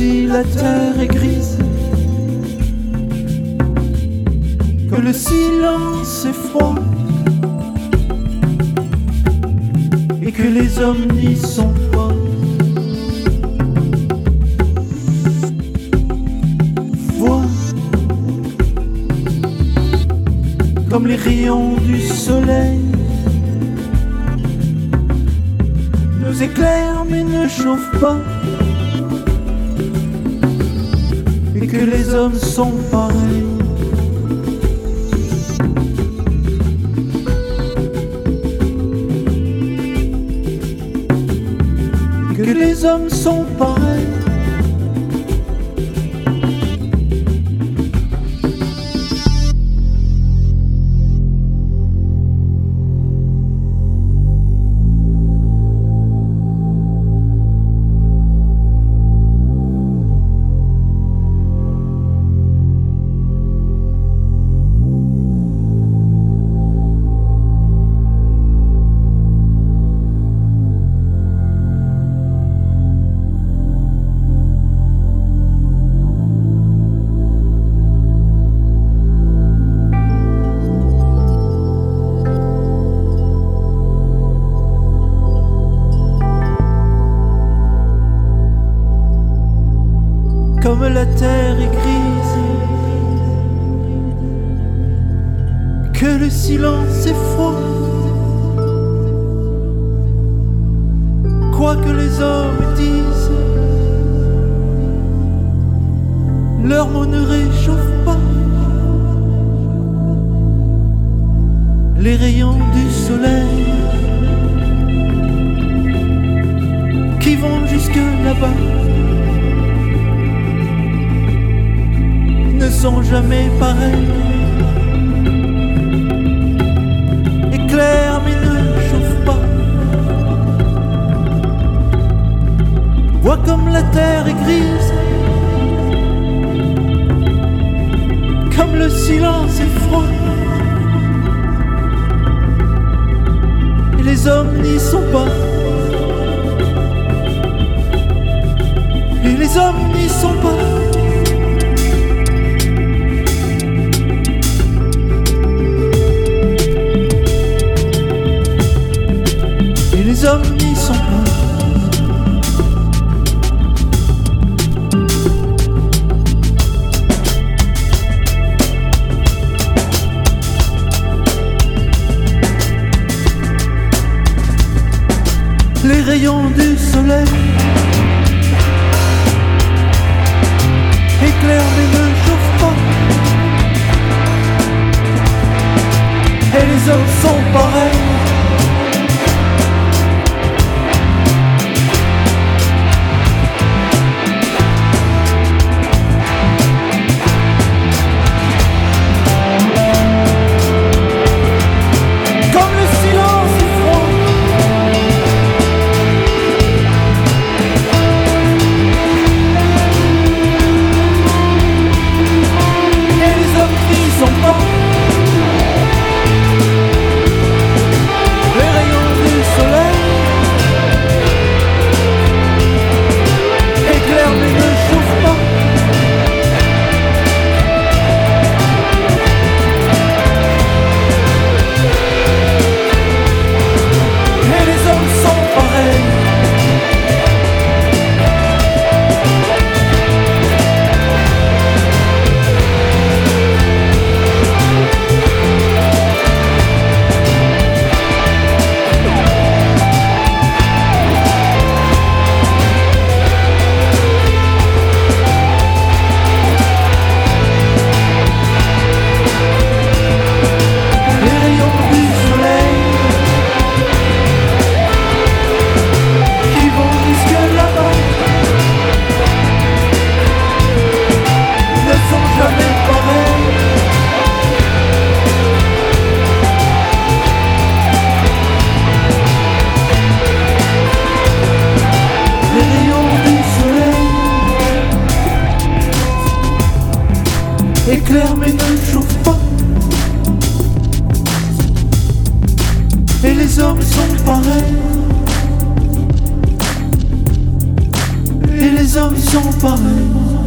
la terre est grise, que le silence est froid, et que les hommes n'y sont pas. Vois comme les rayons du soleil nous éclairent mais ne chauffent pas. Que les hommes sont pareils. Que les hommes sont pareils. La terre est grise, que le silence est froid. Quoi que les hommes disent, leurs mots ne réchauffent pas les rayons jamais pareils. Éclairent mais ne chauffent pas. Vois comme la terre est grise, comme le silence est froid. Et les hommes n'y sont pas. Et les hommes n'y sont pas. Les rayons du soleil éclairent mais ne chauffent pas. Et les hommes sont pareils. Et les hommes sont pareils.